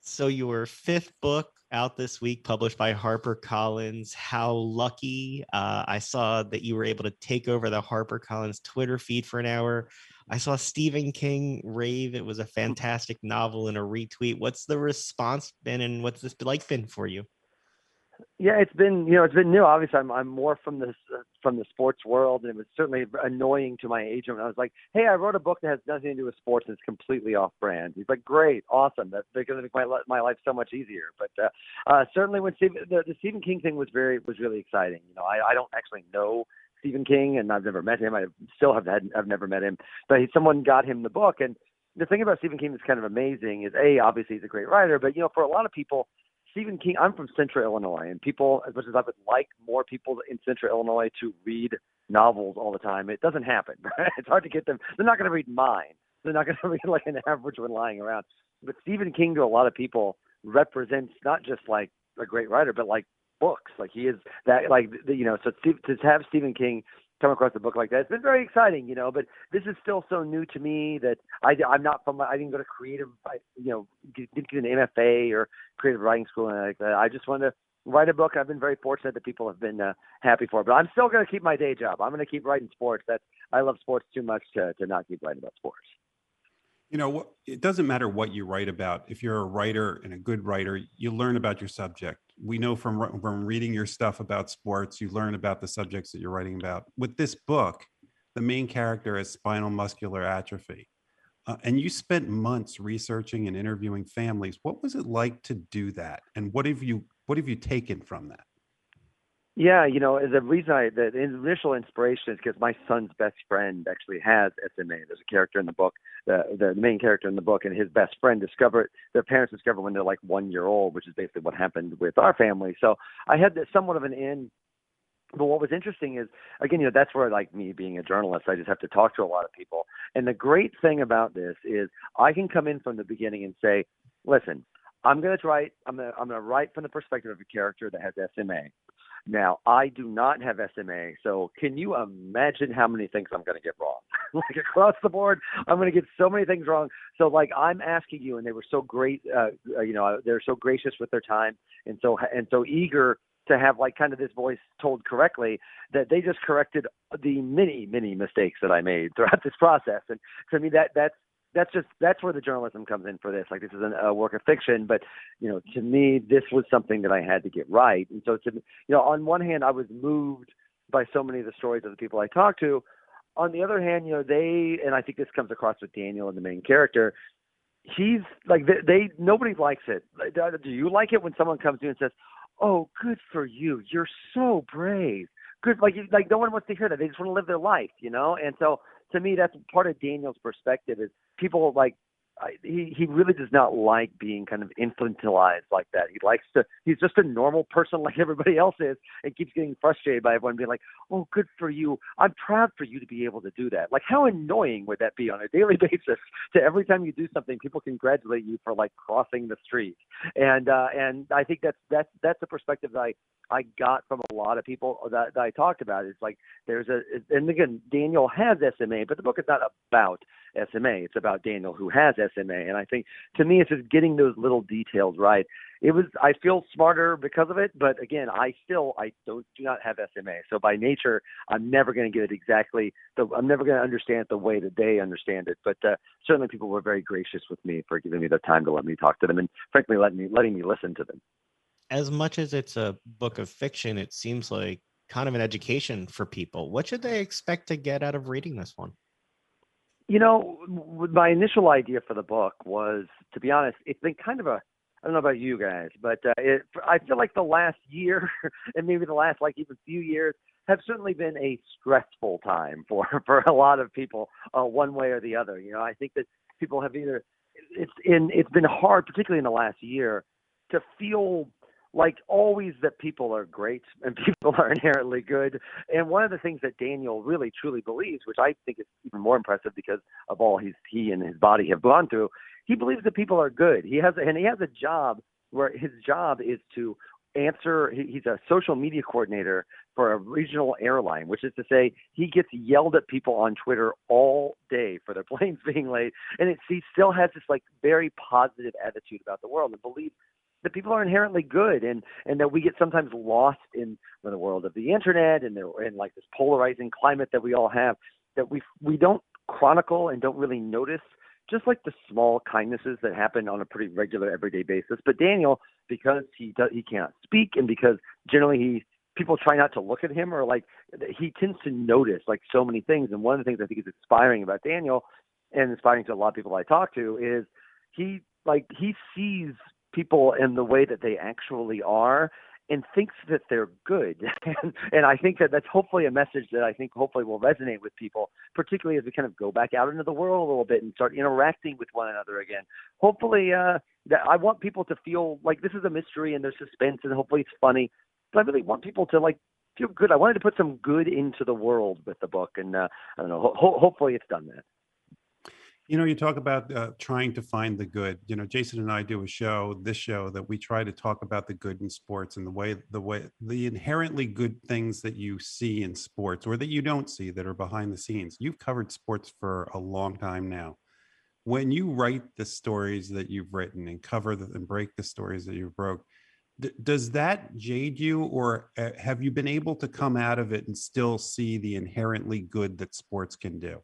So your fifth book out this week, published by HarperCollins. How lucky! Uh, I saw that you were able to take over the HarperCollins Twitter feed for an hour. I saw Stephen King rave it was a fantastic novel and a retweet. What's the response been, and what's this like been for you? Yeah, it's been you know it's been new. Obviously, I'm I'm more from the from the sports world, and it was certainly annoying to my agent. when I was like, "Hey, I wrote a book that has nothing to do with sports. and It's completely off brand." He's like, "Great, awesome. That, that's going to make my my life so much easier." But uh, uh, certainly, when Steve, the, the Stephen King thing was very was really exciting. You know, I I don't actually know Stephen King, and I've never met him. I still have had I've never met him, but he, someone got him the book. And the thing about Stephen King that's kind of amazing is a obviously he's a great writer, but you know, for a lot of people. Stephen King, I'm from Central Illinois, and people, as much as I would like more people in Central Illinois to read novels all the time, it doesn't happen. it's hard to get them. They're not going to read mine. They're not going to read like an average one lying around. But Stephen King, to a lot of people, represents not just like a great writer, but like books. Like he is that, like you know. So to have Stephen King come across a book like that, it's been very exciting, you know. But this is still so new to me that I, I'm not from. I didn't go to creative, I, you know, didn't get an MFA or creative writing school and like that. I just wanted to write a book. I've been very fortunate that people have been uh, happy for. But I'm still going to keep my day job. I'm going to keep writing sports. That's I love sports too much to to not keep writing about sports. You know, it doesn't matter what you write about. If you're a writer and a good writer, you learn about your subject. We know from from reading your stuff about sports, you learn about the subjects that you're writing about. With this book, the main character has spinal muscular atrophy, uh, and you spent months researching and interviewing families. What was it like to do that, and what have you what have you taken from that? Yeah, you know, the reason I the initial inspiration is because my son's best friend actually has SMA. There's a character in the book, the the main character in the book, and his best friend discovered their parents discovered when they're like one year old, which is basically what happened with our family. So I had this, somewhat of an in. But what was interesting is, again, you know, that's where like me being a journalist, I just have to talk to a lot of people. And the great thing about this is I can come in from the beginning and say, listen, I'm going to write. I'm going I'm going to write from the perspective of a character that has SMA. Now, I do not have SMA, so can you imagine how many things I'm going to get wrong? like across the board, I'm going to get so many things wrong. So, like, I'm asking you, and they were so great, uh, uh, you know, they're so gracious with their time and so and so eager to have like kind of this voice told correctly that they just corrected the many many mistakes that I made throughout this process. And to me that that's that's just that's where the journalism comes in for this. Like this is an, a work of fiction, but you know, to me, this was something that I had to get right. And so, to you know, on one hand, I was moved by so many of the stories of the people I talked to. On the other hand, you know, they and I think this comes across with Daniel and the main character. He's like they, they nobody likes it. Uh, do you like it when someone comes to you and says, "Oh, good for you. You're so brave." Good, like like no one wants to hear that. They just want to live their life, you know. And so to me, that's part of Daniel's perspective is people like I, he he really does not like being kind of infantilized like that. He likes to. He's just a normal person like everybody else is, and keeps getting frustrated by everyone being like, "Oh, good for you. I'm proud for you to be able to do that." Like, how annoying would that be on a daily basis? To every time you do something, people congratulate you for like crossing the street, and uh, and I think that's that's that's a perspective that I I got from a lot of people that, that I talked about. It's like there's a, and again, Daniel has SMA, but the book is not about SMA. It's about Daniel who has SMA. And I think to me, it's just getting those little details right. It was, I feel smarter because of it, but again, I still, I don't, do not have SMA. So by nature, I'm never going to get it exactly. The, I'm never going to understand it the way that they understand it. But uh, certainly people were very gracious with me for giving me the time to let me talk to them and frankly, letting me, letting me listen to them. As much as it's a book of fiction, it seems like kind of an education for people. What should they expect to get out of reading this one? You know, my initial idea for the book was, to be honest, it's been kind of a I don't know about you guys, but uh, it, I feel like the last year and maybe the last like even few years have certainly been a stressful time for for a lot of people, uh, one way or the other. You know, I think that people have either it's in it's been hard, particularly in the last year, to feel like always that people are great and people are inherently good. And one of the things that Daniel really truly believes, which I think is even more impressive because of all he's he and his body have gone through, he believes that people are good. He has and he has a job where his job is to answer he's a social media coordinator for a regional airline which is to say he gets yelled at people on twitter all day for their planes being late and it, he still has this like very positive attitude about the world and believes that people are inherently good and and that we get sometimes lost in, in the world of the internet and there and like this polarizing climate that we all have that we we don't chronicle and don't really notice just like the small kindnesses that happen on a pretty regular everyday basis. But daniel because he does he can't speak and because generally he people try not to look at him or like he tends to notice like so many things. And one of the things i think is inspiring about daniel and inspiring to a lot of people i talk to is he like he sees people in the way that they actually are and thinks that they're good. and, and I think that that's hopefully a message that I think hopefully will resonate with people, particularly as we kind of go back out into the world a little bit and start interacting with one another again. Hopefully, uh, that I want people to feel like this is a mystery and there's suspense and hopefully it's funny. But I really want people to like feel good. I wanted to put some good into the world with the book, and uh, I don't know. Ho- hopefully, it's done that. You know, you talk about uh, trying to find the good. You know, Jason and I do a show, this show, that we try to talk about the good in sports and the way, the way, the inherently good things that you see in sports or that you don't see that are behind the scenes. You've covered sports for a long time now. When you write the stories that you've written and cover the, and break the stories that you've broke, does that jade you, or uh, have you been able to come out of it and still see the inherently good that sports can do?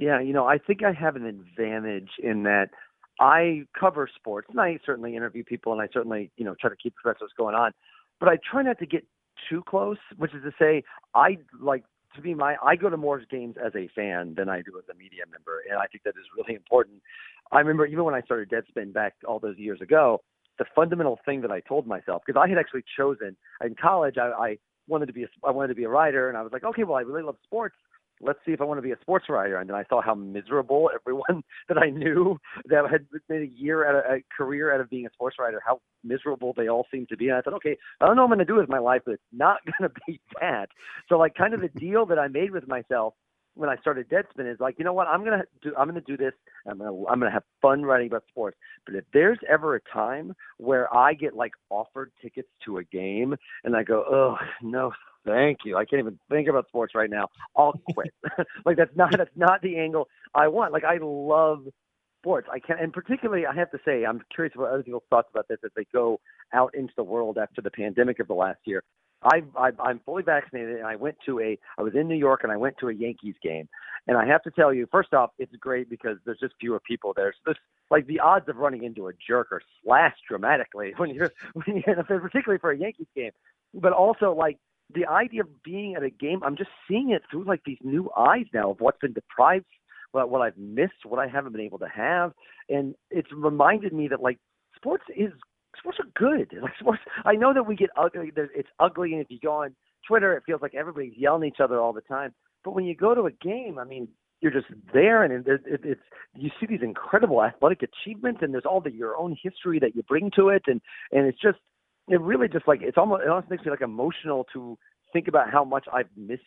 Yeah, you know, I think I have an advantage in that I cover sports and I certainly interview people and I certainly, you know, try to keep track of what's going on. But I try not to get too close, which is to say I like to be my I go to more games as a fan than I do as a media member, and I think that is really important. I remember even when I started Deadspin back all those years ago, the fundamental thing that I told myself because I had actually chosen in college I, I wanted to be a, I wanted to be a writer, and I was like, okay, well I really love sports, let's see if I want to be a sports writer. And then I saw how miserable everyone that I knew that had made a year at a, a career out of being a sports writer, how miserable they all seemed to be. And I thought, okay, I don't know what I'm going to do with my life, but it's not going to be that. So like kind of the deal that I made with myself when I started Deadspin is like, you know what, I'm gonna do I'm gonna do this. I'm gonna I'm gonna have fun writing about sports. But if there's ever a time where I get like offered tickets to a game and I go, oh no, thank you. I can't even think about sports right now. I'll quit. like that's not that's not the angle I want. Like I love sports. I can and particularly I have to say I'm curious what other people's thoughts about this as they go out into the world after the pandemic of the last year. I, I I'm fully vaccinated, and I went to a I was in New York, and I went to a Yankees game, and I have to tell you, first off, it's great because there's just fewer people there. So this, like the odds of running into a jerk are slashed dramatically when you're when you're particularly for a Yankees game, but also like the idea of being at a game, I'm just seeing it through like these new eyes now of what's been deprived, what what I've missed, what I haven't been able to have, and it's reminded me that like sports is sports are good. Like sports, I know that we get ugly. It's ugly, and if you go on Twitter, it feels like everybody's yelling at each other all the time. But when you go to a game, I mean, you're just there, and it, it, it's you see these incredible athletic achievements, and there's all the your own history that you bring to it, and and it's just it really just like it's almost it almost makes me like emotional to think about how much I've missed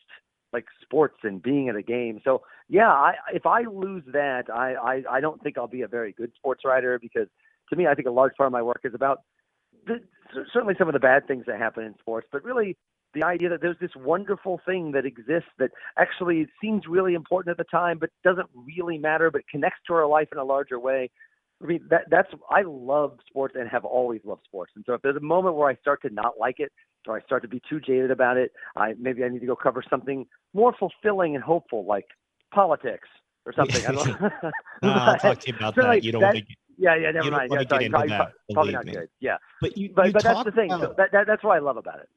like sports and being at a game. So yeah, I if I lose that, I I, I don't think I'll be a very good sports writer because to me, I think a large part of my work is about the, certainly some of the bad things that happen in sports, but really the idea that there's this wonderful thing that exists that actually seems really important at the time, but doesn't really matter, but connects to our life in a larger way. I mean, that that's I love sports and have always loved sports. And so if there's a moment where I start to not like it or I start to be too jaded about it, I maybe I need to go cover something more fulfilling and hopeful like politics or something. I don't no, I'll talk to you about that. You don't that, want to yeah, yeah, never mind. Yeah, sorry, probably, that, probably not me. good. Yeah, but you, but, you but that's the thing. About, so that, that, that's what I love about it.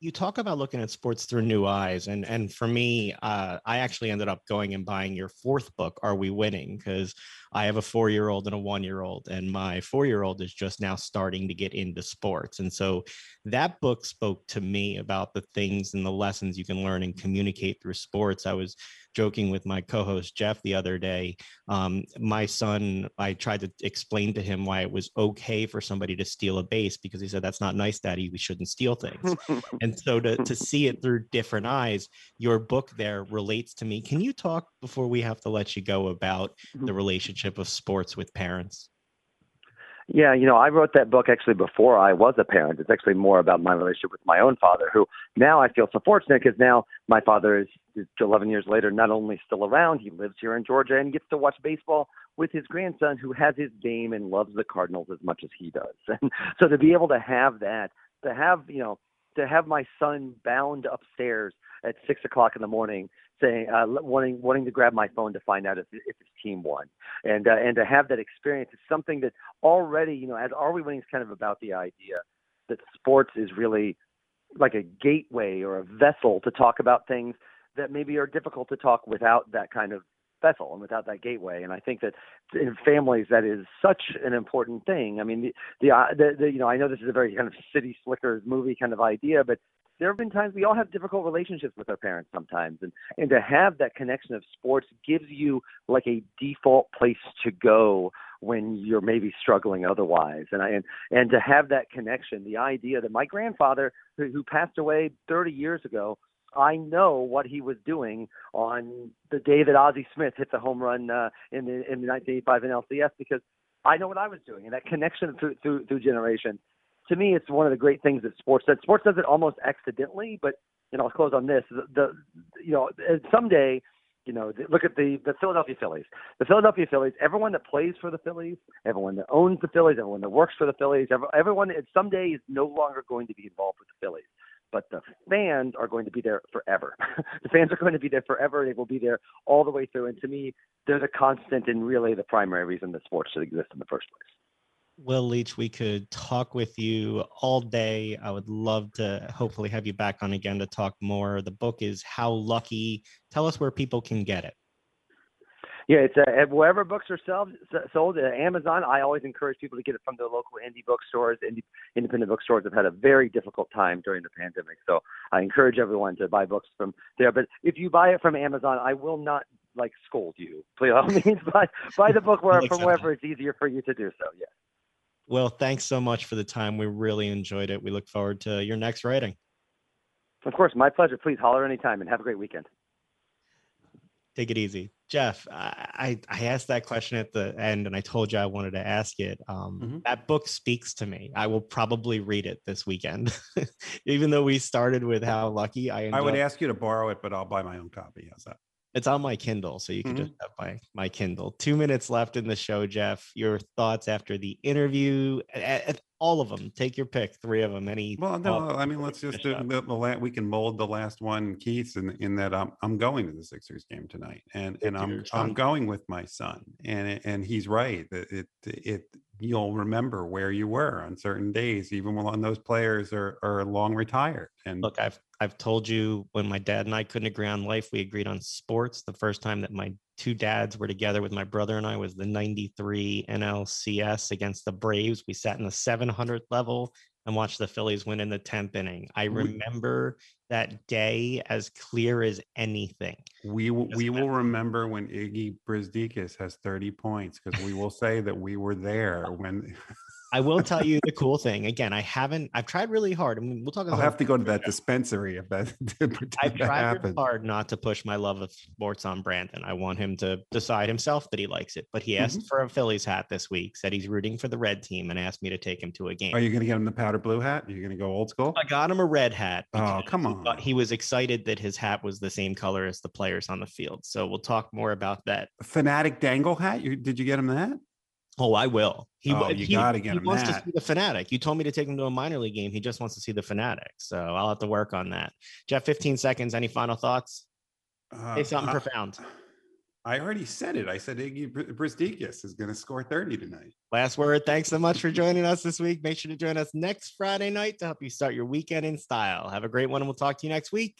You talk about looking at sports through new eyes, and and for me, uh, I actually ended up going and buying your fourth book, "Are We Winning?" Because I have a four-year-old and a one-year-old, and my four-year-old is just now starting to get into sports, and so that book spoke to me about the things and the lessons you can learn and communicate through sports. I was joking with my co-host Jeff the other day. Um, my son, I tried to explain to him why it was okay for somebody to steal a base because he said that's not nice, Daddy. We shouldn't steal things. and so to to see it through different eyes, your book there relates to me. Can you talk before we have to let you go about Mm-hmm. the relationship of sports with parents? Yeah, you know, I wrote that book actually before I was a parent. It's actually more about my relationship with my own father, who now I feel so fortunate because now my father is, is 11 years later not only still around, he lives here in Georgia and gets to watch baseball with his grandson who has his game and loves the Cardinals as much as he does. And so to be able to have that, to have, you know, to have my son bound upstairs at six o'clock in the morning saying uh, wanting wanting to grab my phone to find out if, if his team won and uh, and to have that experience is something that already you know as are we winning is kind of about the idea that sports is really like a gateway or a vessel to talk about things that maybe are difficult to talk without that kind of vessel and without that gateway. And i think that in families that is such an important thing. I mean the the, uh, the, the you know i know this is a very kind of city slickers movie kind of idea but there have been times we all have difficult relationships with our parents sometimes. And and to have that connection of sports gives you like a default place to go when you're maybe struggling otherwise. And I, and and to have that connection the idea that my grandfather who, who passed away 30 years ago I know what he was doing on the day that Ozzie Smith hit the home run uh, in the in the 1985 NLCS because I know what I was doing, and that connection through through, through generations. To me, it's one of the great things that sports does. Sports does it almost accidentally, but you know, I'll close on this. The, the you know, someday, you know, look at the the Philadelphia Phillies. The Philadelphia Phillies. Everyone that plays for the Phillies, everyone that owns the Phillies, everyone that works for the Phillies, everyone someday is no longer going to be involved with the Phillies but the fans are going to be there forever. the fans are going to be there forever. They will be there all the way through. And to me, they're the constant and really the primary reason that sports should exist in the first place. Will Leitch, we could talk with you all day. I would love to hopefully have you back on again to talk more. The book is How Lucky. Tell us where people can get it. Yeah, it's uh, wherever books are sold, sold at Amazon. I always encourage people to get it from their local indie bookstores. Indie, independent bookstores have had a very difficult time during the pandemic, so I encourage everyone to buy books from there. But if you buy it from Amazon, I will not like scold you. Please, all means, buy buy the book where from wherever it's easier for you to do so. Yeah. Well, thanks so much for the time. We really enjoyed it. We look forward to your next writing. Of course, my pleasure. Please holler anytime and have a great weekend. Take it easy. Jeff, I, I asked that question at the end and I told you I wanted to ask it. Um, mm-hmm. That book speaks to me. I will probably read it this weekend. Even though we started with how lucky I am. I would ask you to borrow it, but I'll buy my own copy. How's that? It's on my Kindle, so you can Mhm. just have my my Kindle. Two minutes left in the show, Jeff. Your thoughts after the interview? A- a- All of them. Take your pick. Three of them. Any? Well, no, I mean, let's just do the, the la- we can mold the last one, Keith, in, in that I'm I'm going to the Sixers game tonight, and and I'm I'm going with my son, and and he's right that it it you'll remember where you were on certain days, even when those players are are long retired, and Look, I've I've told you when my dad and I couldn't agree on life, we agreed on sports. The first time that my two dads were together with my brother and I was the 93 NLCS against the Braves. We sat in the 700th level and watched the Phillies win in the 10th inning. I remember that day as clear as anything. we will Doesn't we will remember when Iggy Brazdeikis has 30 points because we will say that we were there when I will tell you the cool thing. Again, I haven't I've tried really hard. I mean, we'll talk I'll have to go to that dispensary if that, I've that tried really hard not to push my love of sports on Brandon. I want him to decide himself that he likes it. But he asked Mm-hmm. for a Phillies hat this week, said he's rooting for the red team, and asked me to take him to a game. Are you going to get him the powder blue hat? Are you going to go old school? I got him a red hat. Oh, come on. He was excited that his hat was the same color as the players on the field. So we'll talk more about that. Phanatic dangle hat? You did you get him that? Oh, I will. He, Oh, you he- gotta get he him wants that. to see the Phanatic. You told me to take him to a minor league game. He just wants to see the Phanatic. So I'll have to work on that. Jeff, 15 seconds. Any final thoughts? Uh, Say something I- profound. I already said it. I said Iggy Br- is going to score 30 tonight. Last word. Thanks so much for joining us this week. Make sure to join us next Friday night to help you start your weekend in style. Have a great one, and we'll talk to you next week.